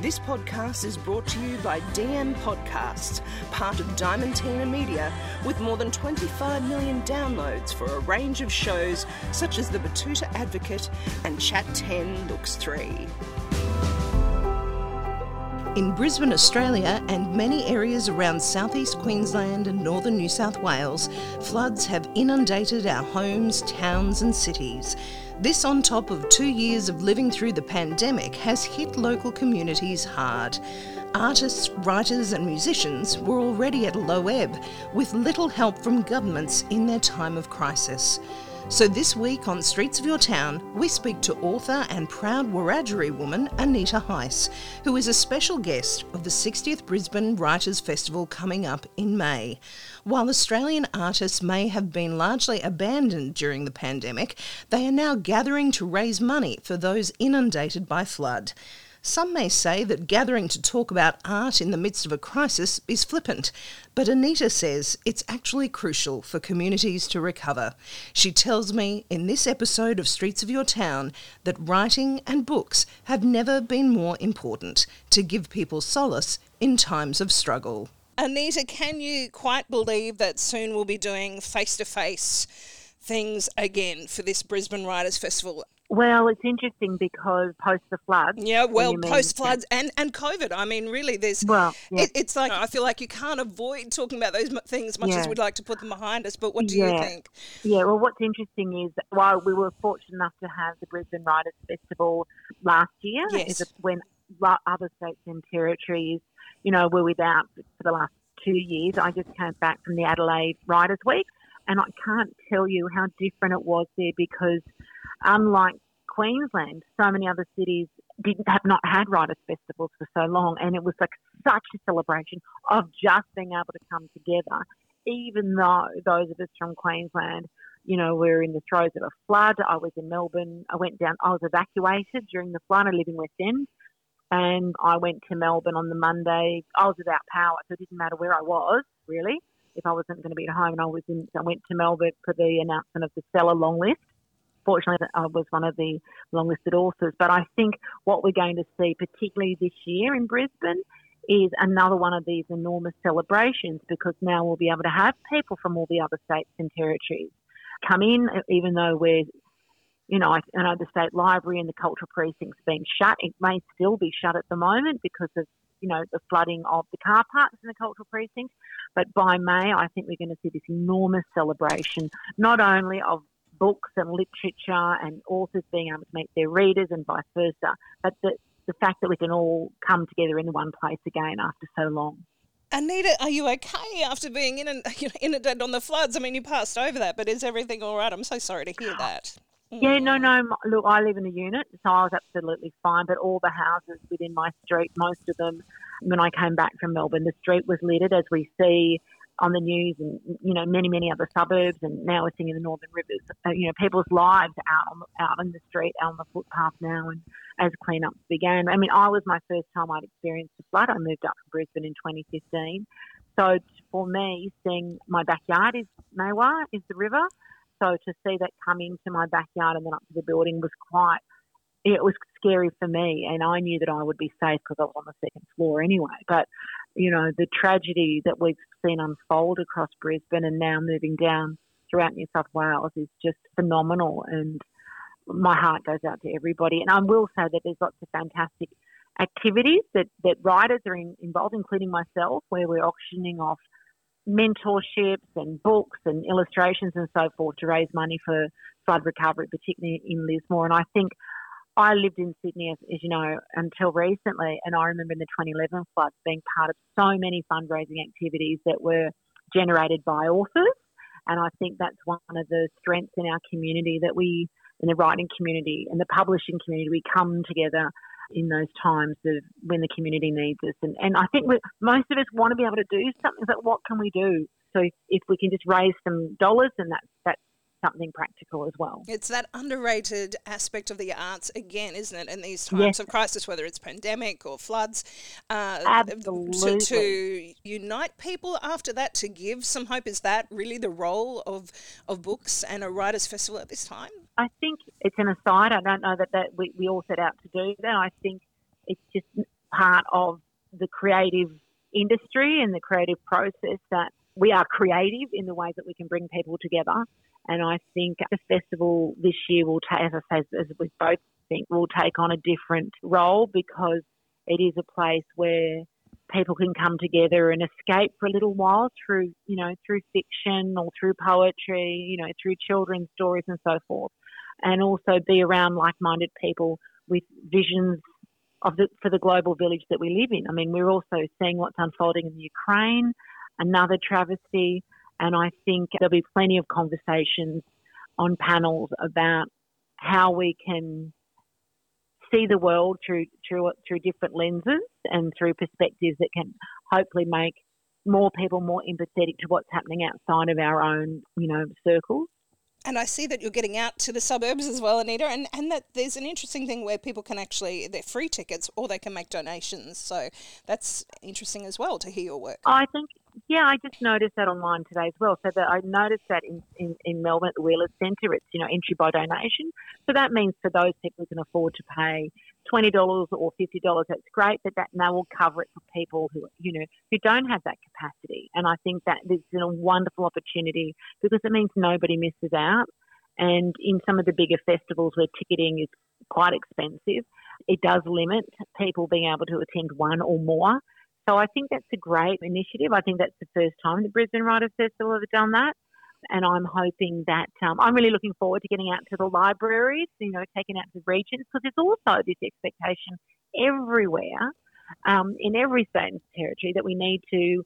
This podcast is brought to you by DM Podcasts, part of Diamantina Media, with more than 25 million downloads for a range of shows such as The Betoota Advocate and Chat 10 Looks 3. In Brisbane, Australia, and many areas around southeast Queensland and northern New South Wales, floods have inundated our homes, towns, and cities. This, on top of two years of living through the pandemic, has hit local communities hard. Artists, writers, and musicians were already at a low ebb, with little help from governments in their time of crisis. So, this week on Streets of Your Town, we speak to author and proud Wiradjuri woman Anita Heiss, who is a special guest of the 60th Brisbane Writers Festival coming up in May. While Australian artists may have been largely abandoned during the pandemic, they are now gathering to raise money for those inundated by flood. Some may say that gathering to talk about art in the midst of a crisis is flippant, but Anita says it's actually crucial for communities to recover. She tells me in this episode of Streets of Your Town that writing and books have never been more important to give people solace in times of struggle. Anita, can you quite believe that soon we'll be doing face to face things again for this Brisbane Writers Festival? Well, it's interesting because post the floods. Yeah, well, post floods and, and COVID. I mean, really, there's. Well, yeah. it, it's like I feel like you can't avoid talking about those things much yeah. as we'd like to put them behind us. But what do yeah. you think? Yeah, well, what's interesting is while we were fortunate enough to have the Brisbane Writers Festival last year, yes. when other states and territories, you know, were without for the last two years. I just came back from the Adelaide Writers Week, and I can't tell you how different it was there because unlike Queensland, so many other cities didn't have not had writers festivals for so long, and it was like such a celebration of just being able to come together. Even though those of us from Queensland, you know, we were in the throes of a flood. I was in Melbourne. I went down. I was evacuated during the flood. I live in West End, and I went to Melbourne on the Monday. I was without power, so it didn't matter where I was really. If I wasn't going to be at home, and I was in, I went to Melbourne for the announcement of the Stella long list fortunately, I uh, was one of the long listed authors. But I think what we're going to see, particularly this year in Brisbane, is another one of these enormous celebrations because now we'll be able to have people from all the other states and territories come in, even though we're, you know, I, know the state library and the cultural precincts being shut. It may still be shut at the moment because of, you know, the flooding of the car parks in the cultural precinct. But by May, I think we're going to see this enormous celebration, not only of books and literature and authors being able to meet their readers and vice versa. But the, the fact that we can all come together in one place again after so long. Anita, are you okay after being in and inundated on the floods? I mean, you passed over that, but is everything all right? I'm so sorry to hear that. Yeah, mm. no, no. Look, I live in a unit, so I was absolutely fine. But all the houses within my street, most of them, when I came back from Melbourne, the street was littered, as we see on the news and you know many many other suburbs and now we're seeing in the northern rivers uh, you know people's lives out on out in the street out on the footpath now and as cleanups began. I mean I was my first time I'd experienced a flood. I moved up from Brisbane in 2015 so for me seeing my backyard is Maiwar is the river. So to see that come into my backyard and then up to the building was quite it was scary for me and I knew that I would be safe because I was on the second floor anyway. But you know, the tragedy that we've seen unfold across Brisbane and now moving down throughout New South Wales is just phenomenal. And my heart goes out to everybody. And I will say that there's lots of fantastic activities that, that writers are in, involved, including myself, where we're auctioning off mentorships and books and illustrations and so forth to raise money for flood recovery, particularly in Lismore. And I think I lived in Sydney, as, as, you know, until recently, and I remember in the 2011 floods being part of so many fundraising activities that were generated by authors. And I think that's one of the strengths in our community that we, in the writing community and the publishing community, we come together in those times of when the community needs us. And, and I think most of us want to be able to do something, but what can we do So if we can just raise some dollars, and that's that's something practical as well. It's that underrated aspect of the arts again, isn't it? In these times yes. of crisis, whether it's pandemic or floods, uh, Absolutely. To, to, unite people after that, to give some hope. Is that really the role of of books and a writers' festival at this time? I think it's an aside. I don't know that, that we, we all set out to do that. I think it's just part of the creative industry and the creative process that we are creative in the ways that we can bring people together. And I think the festival this year will take, as I say, as we both think, will take on a different role because it is a place where people can come together and escape for a little while through, you know, through fiction or through poetry, you know, through children's stories and so forth. And also be around like-minded people with visions of the, for the global village that we live in. I mean, we're also seeing what's unfolding in Ukraine, another travesty, and I think there'll be plenty of conversations on panels about how we can see the world through through through different lenses and through perspectives that can hopefully make more people more empathetic to what's happening outside of our own, you know, circles. And I see that you're getting out to the suburbs as well, Anita, and, and that there's an interesting thing where people can actually, they're free tickets or they can make donations. So that's interesting as well to hear your work. I think yeah, I just noticed that online today as well. So that I noticed that in, in, in Melbourne at the Wheelers Centre, it's you know entry by donation. So that means for those people who can afford to pay twenty dollars or fifty dollars, that's great. But that now will cover it for people who you know who don't have that capacity. And I think that this is a wonderful opportunity because it means nobody misses out. And in some of the bigger festivals where ticketing is quite expensive, it does limit people being able to attend one or more. So I think that's a great initiative. I think that's the first time the Brisbane Writers Festival have done that. And I'm hoping that um, I'm really looking forward to getting out to the libraries, you know, taking out to the regions, because there's also this expectation everywhere, um, in every state and territory, that we need to,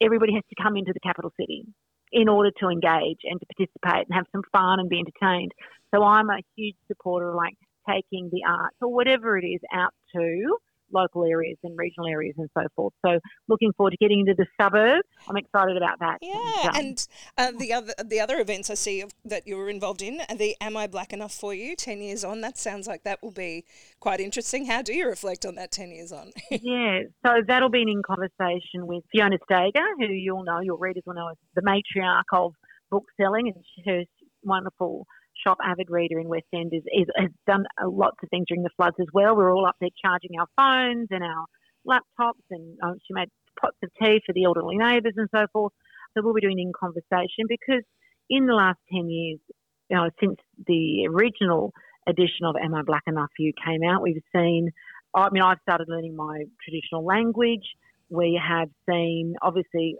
everybody has to come into the capital city in order to engage and to participate and have some fun and be entertained. So I'm a huge supporter of like taking the arts or whatever it is out to local areas and regional areas and so forth. So looking forward to getting into the suburbs. I'm excited about that. Yeah, and uh, the other the other events I see that you were involved in, the Am I Black Enough for You? Ten years on, that sounds like that will be quite interesting. How do you reflect on that ten years on? yeah, so that'll be in conversation with Fiona Stager, who you'll know, your readers will know as the matriarch of book selling, and her wonderful shop avid reader in West End is, is has done lots of things during the floods as well. We are all up there charging our phones and our laptops, and um, she made pots of tea for the elderly neighbours and so forth. So we'll be doing in conversation because in the last ten years, you know, since the original edition of Am I Black Enough You came out, we've seen. I mean, I've started learning my traditional language. We have seen obviously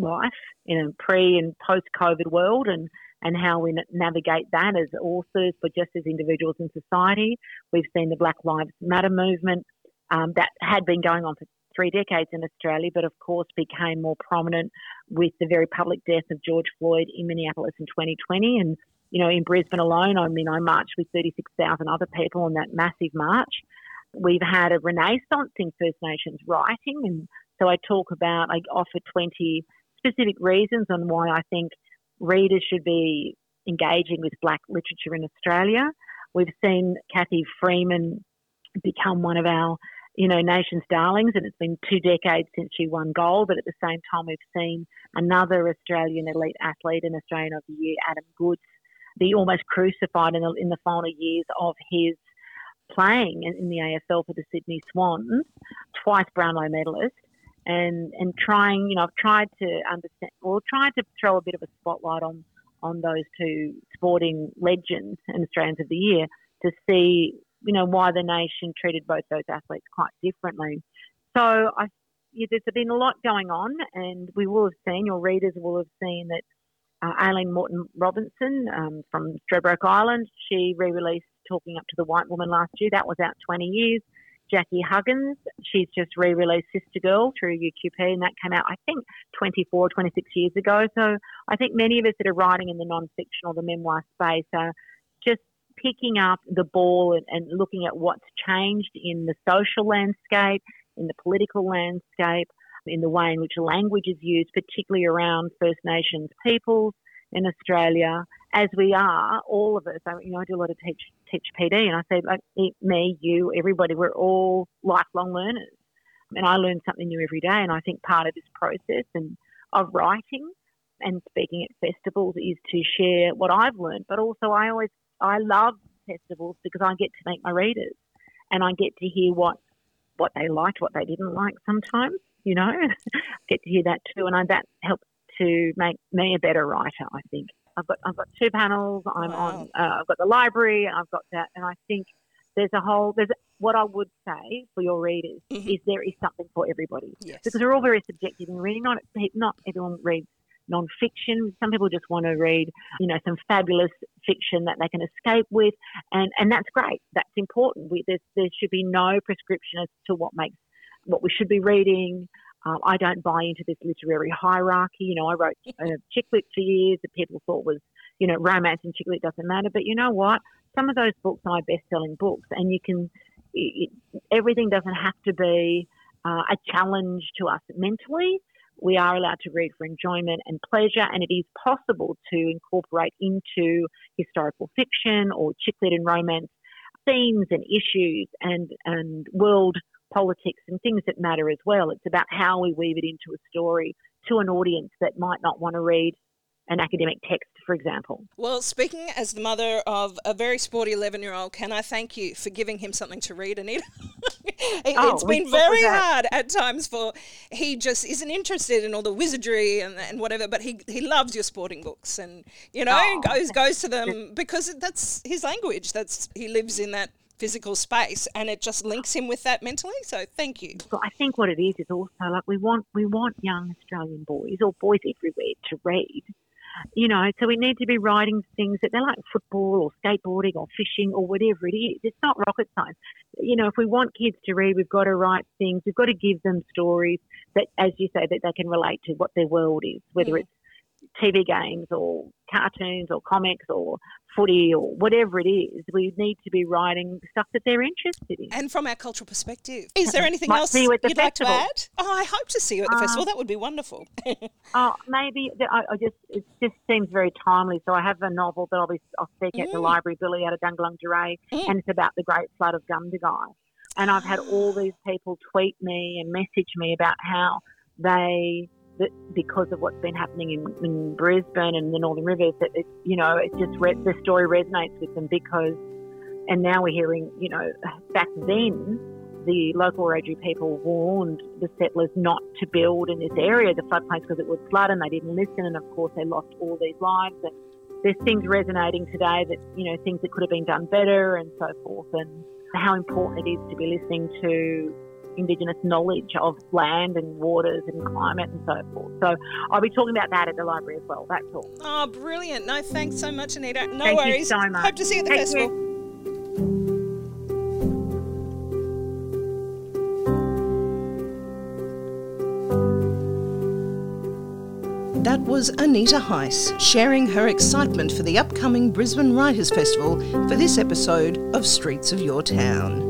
life in a pre and post COVID world, and and how we navigate that as authors, but just as individuals in society. We've seen the Black Lives Matter movement um, that had been going on for three decades in Australia, but of course became more prominent with the very public death of George Floyd in Minneapolis in 2020. And, you know, in Brisbane alone, I mean, I marched with 36,000 other people on that massive march. We've had a renaissance in First Nations writing. And so I talk about, I offer 20 specific reasons on why I think readers should be engaging with black literature in Australia. We've seen Cathy Freeman become one of our, you know, nation's darlings, and it's been two decades since she won gold. But at the same time, we've seen another Australian elite athlete and Australian of the Year, Adam Goodes, be almost crucified in the, in the final years of his playing in, in the AFL for the Sydney Swans, twice Brownlow medalist and and trying, you know, I've tried to understand or tried to throw a bit of a spotlight on on those two sporting legends and Australians of the Year to see, you know, why the nation treated both those athletes quite differently. So I, yeah, there's been a lot going on, and we will have seen, your readers will have seen that uh, Aileen Moreton Robinson um, from Stradbroke Island, she re-released Talking Up to the White Woman last year. That was out 20 years. Jackie Huggins. She's just re-released Sister Girl through UQP, and that came out, I think, 24, 26 years ago. So I think many of us that are writing in the non-fiction or the memoir space are just picking up the ball and, and looking at what's changed in the social landscape, in the political landscape, in the way in which language is used, particularly around First Nations peoples in Australia, as we are, all of us. I, you know, I do a lot of teach teach PD, and I say like me, you, everybody, we're all lifelong learners, and I learn something new every day. And I think part of this process and of writing and speaking at festivals is to share what I've learned, but also I always I love festivals because I get to meet my readers and I get to hear what what they liked, what they didn't like sometimes, you know, get to hear that too. And I, that helps to make me a better writer, I think. I've got, I've got two panels, I'm wow. on, uh, I've got the library, and I've got that. And I think there's a whole, there's what I would say for your readers mm-hmm. is there is something for everybody. Yes. Because we're all very subjective in reading. Not, not everyone reads non-fiction. Some people just want to read, you know, some fabulous fiction that they can escape with, and and that's great. That's important. We, there should be no prescription as to what makes what we should be reading. Um, I don't buy into this literary hierarchy. You know, I wrote a chick lit for years that people thought was, you know, romance and chick lit doesn't matter. But you know what? Some of those books are best selling books, and you can. It, everything doesn't have to be uh, a challenge to us mentally we are allowed to read for enjoyment and pleasure, and it is possible to incorporate into historical fiction or chick lit and romance themes and issues and, and world politics and things that matter as well. It's about how we weave it into a story to an audience that might not want to read an academic text, for example. Well, speaking as the mother of a very sporty 11 year old, can I thank you for giving him something to read, Anita? it, oh, has been very hard at times for he just isn't interested in all the wizardry and, and whatever, but he, he loves your sporting books and, you know, oh. goes, goes to them because that's his language. That's He lives in that physical space and it just links him with that mentally so thank you so i think what it is is also like we want we want young australian boys or boys everywhere to read you know, so we need to be writing things that they're like football or skateboarding or fishing or whatever it is. It's not rocket science. You know, if we want kids to read, we've got to write things. We've got to give them stories that, as you say, that they can relate to what their world is, whether it's TV games or cartoons or comics or footy or whatever it is, we need to be writing stuff that they're interested in. And from our cultural perspective, is there anything else you you'd festival. like to add? Oh, I hope to see you at the um, festival. That would be wonderful. oh, maybe I, I, just it just seems very timely. So I have a novel that I'll be I'll speak mm. at the mm. library, Bila Yarrudhanggalangdhuray mm. and it's about the Great Flood of Gundagai. And I've had all these people tweet me and message me about how they that because of what's been happening in, in Brisbane and the Northern Rivers, that it, you know, it just re- the story resonates with them because, and now we're hearing, you know, back then the local Wiradjuri people warned the settlers not to build in this area, the floodplains, because it would flood, and they didn't listen, and of course they lost all these lives. And there's things resonating today that you know things that could have been done better, and so forth, and how important it is to be listening to Indigenous knowledge of land and waters and climate and so forth. So I'll be talking about that at the library as well. That's all. Oh, brilliant. No, thanks so much, Anita. No Thank worries. You so much. Hope to see you at the Take festival. Care. That was Anita Heiss sharing her excitement for the upcoming Brisbane Writers Festival for this episode of Streets of Your Town.